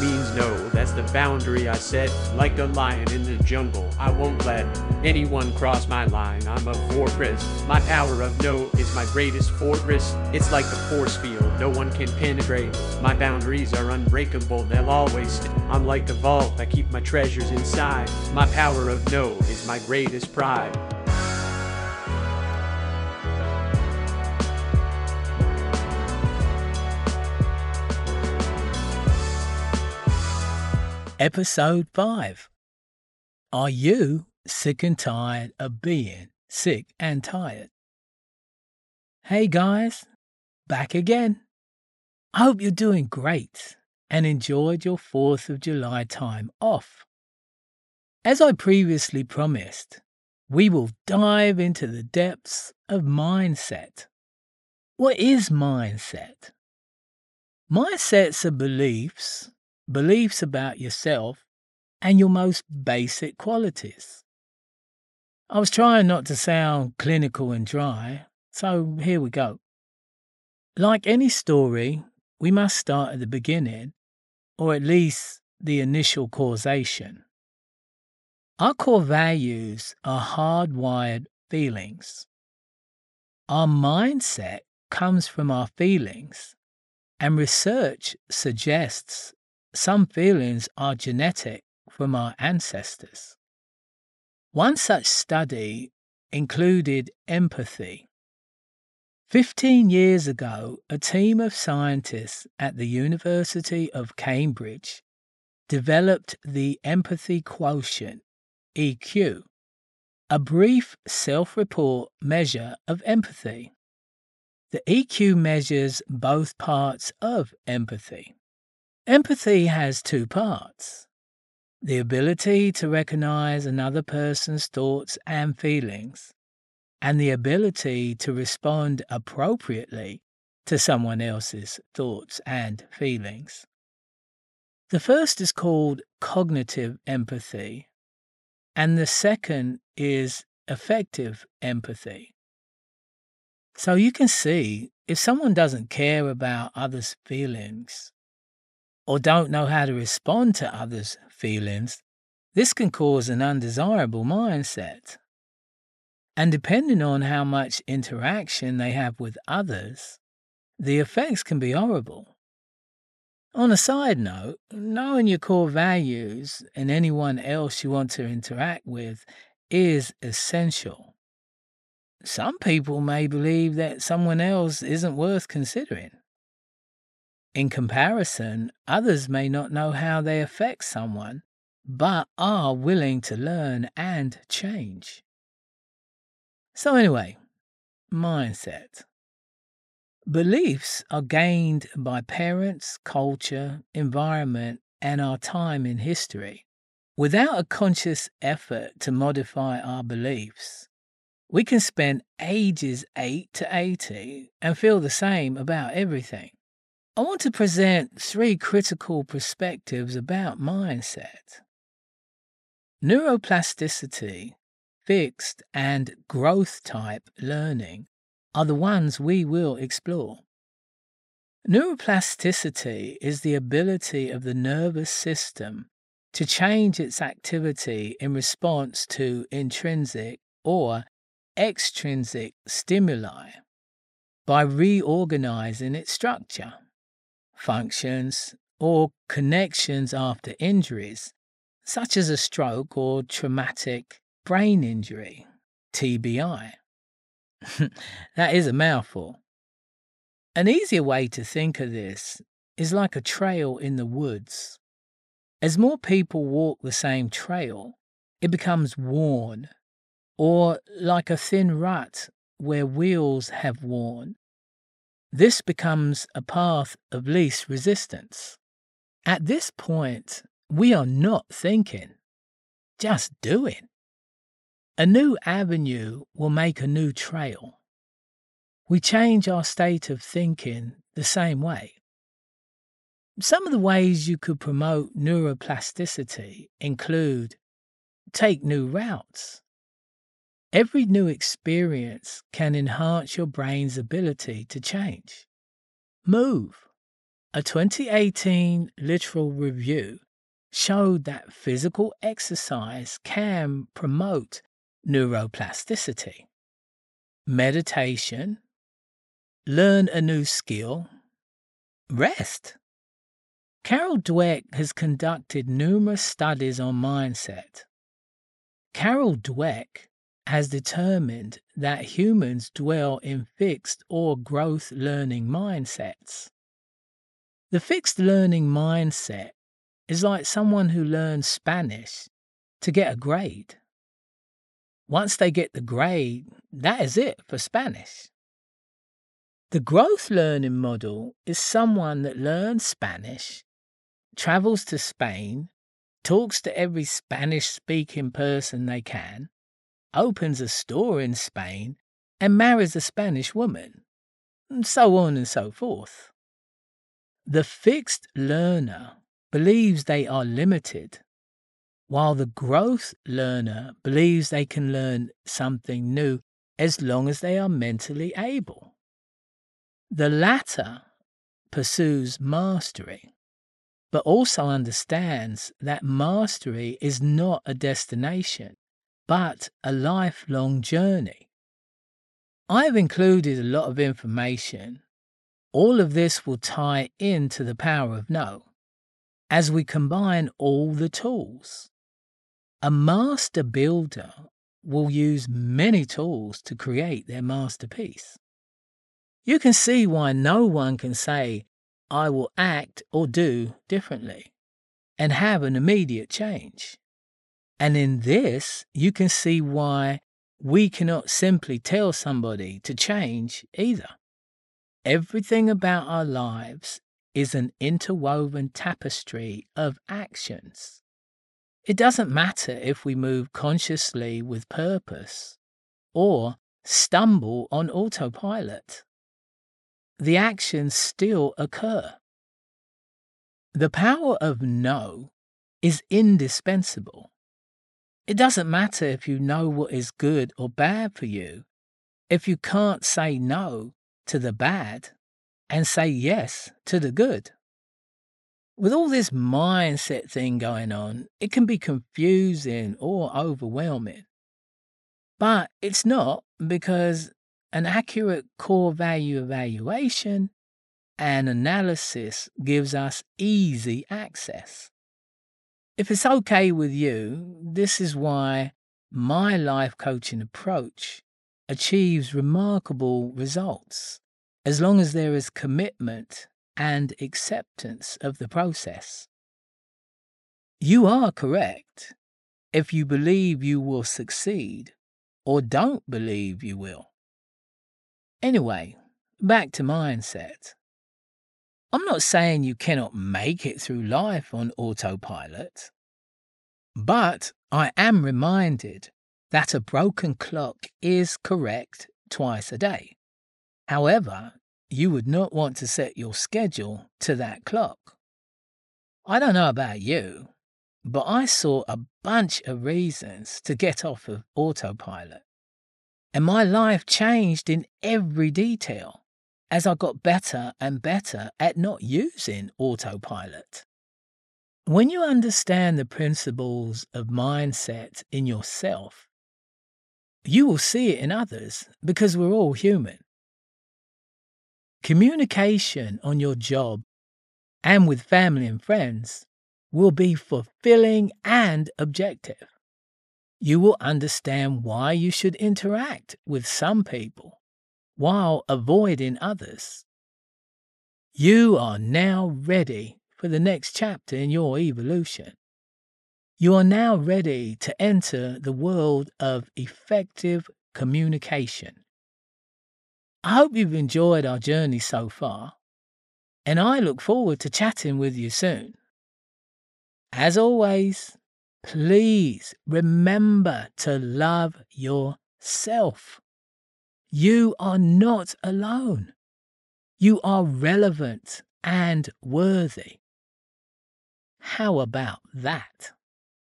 means no. That's the boundary I set. Like a lion in the jungle, I won't let anyone cross my line. I'm a fortress. My power of no is my greatest fortress. It's like the force field, no one can penetrate. My boundaries are unbreakable, they'll always. St- I'm like the vault, I keep my treasures inside. My power of no is my greatest pride. Episode 5 Are you sick and tired of being sick and tired? Hey guys, back again. I hope you're doing great and enjoyed your 4th of July time off. As I previously promised, we will dive into the depths of mindset. What is mindset? Mindsets are beliefs beliefs about yourself, and your most basic qualities. I was trying not to sound clinical and dry, so here we go. Like any story, we must start at the beginning, or at least the initial causation. Our core values are hardwired feelings. Our mindset comes from our feelings, and research suggests some feelings are genetic from our ancestors. One such study included empathy. Fifteen years ago, a team of scientists at the University of Cambridge developed the empathy quotient, EQ, a brief self report measure of empathy. The EQ measures both parts of empathy Empathy has two parts the ability to recognize another person's thoughts and feelings, and the ability to respond appropriately to someone else's thoughts and feelings. The first is called cognitive empathy, and the second is affective empathy. So you can see if someone doesn't care about others' feelings, or don't know how to respond to others' feelings, this can cause an undesirable mindset. And depending on how much interaction they have with others, the effects can be horrible. On a side note, knowing your core values and anyone else you want to interact with is essential. Some people may believe that someone else isn't worth considering. In comparison, others may not know how they affect someone, but are willing to learn and change. So, anyway, mindset. Beliefs are gained by parents, culture, environment, and our time in history. Without a conscious effort to modify our beliefs, we can spend ages 8 to 80 and feel the same about everything. I want to present three critical perspectives about mindset. Neuroplasticity, fixed, and growth type learning are the ones we will explore. Neuroplasticity is the ability of the nervous system to change its activity in response to intrinsic or extrinsic stimuli by reorganizing its structure functions, or connections after injuries, such as a stroke or traumatic brain injury, TBI. that is a mouthful. An easier way to think of this is like a trail in the woods. As more people walk the same trail, it becomes worn, or like a thin rut where wheels have worn this becomes a path of least resistance. At this point, we are not thinking, just doing. A new avenue will make a new trail. We change our state of thinking the same way. Some of the ways you could promote neuroplasticity include take new routes, Every new experience can enhance your brain's ability to change. Move. A 2018 literal review showed that physical exercise can promote neuroplasticity. Meditation, learn a new skill, rest. Carol Dweck has conducted numerous studies on mindset. Carol Dweck has determined that humans dwell in fixed or growth learning mindsets. The fixed learning mindset is like someone who learns Spanish to get a grade. Once they get the grade, that is it for Spanish. The growth learning model is someone that learns Spanish, travels to Spain, talks to every Spanish speaking person they can, opens a store in Spain, and marries a Spanish woman, and so on and so forth. The fixed learner believes they are limited, while the growth learner believes they can learn something new as long as they are mentally able. The latter pursues mastery, but also understands that mastery is not a destination, but a lifelong journey. I've included a lot of information. All of this will tie into the power of no as we combine all the tools. A master builder will use many tools to create their masterpiece. You can see why no one can say, I will act or do differently and have an immediate change. And in this, you can see why we cannot simply tell somebody to change either. Everything about our lives is an interwoven tapestry of actions. It doesn't matter if we move consciously with purpose or stumble on autopilot. The actions still occur. The power of no is indispensable. It doesn't matter if you know what is good or bad for you. If you can't say no to the bad, and say yes to the good. With all this mindset thing going on, it can be confusing or overwhelming. But it's not because an accurate core value evaluation and analysis gives us easy access. If it's okay with you, this is why my life coaching approach achieves remarkable results as long as there is commitment and acceptance of the process. You are correct if you believe you will succeed or don't believe you will. Anyway, back to mindset. I'm not saying you cannot make it through life on autopilot, but I am reminded that a broken clock is correct twice a day. However, you would not want to set your schedule to that clock. I don't know about you, but I saw a bunch of reasons to get off of autopilot. And my life changed in every detail as I got better and better at not using autopilot. When you understand the principles of mindset in yourself, you will see it in others because we're all human. Communication on your job and with family and friends will be fulfilling and objective. You will understand why you should interact with some people while avoiding others. You are now ready for the next chapter in your evolution. You are now ready to enter the world of effective communication. I hope you've enjoyed our journey so far, and I look forward to chatting with you soon. As always, please remember to love yourself. You are not alone. You are relevant and worthy. How about that?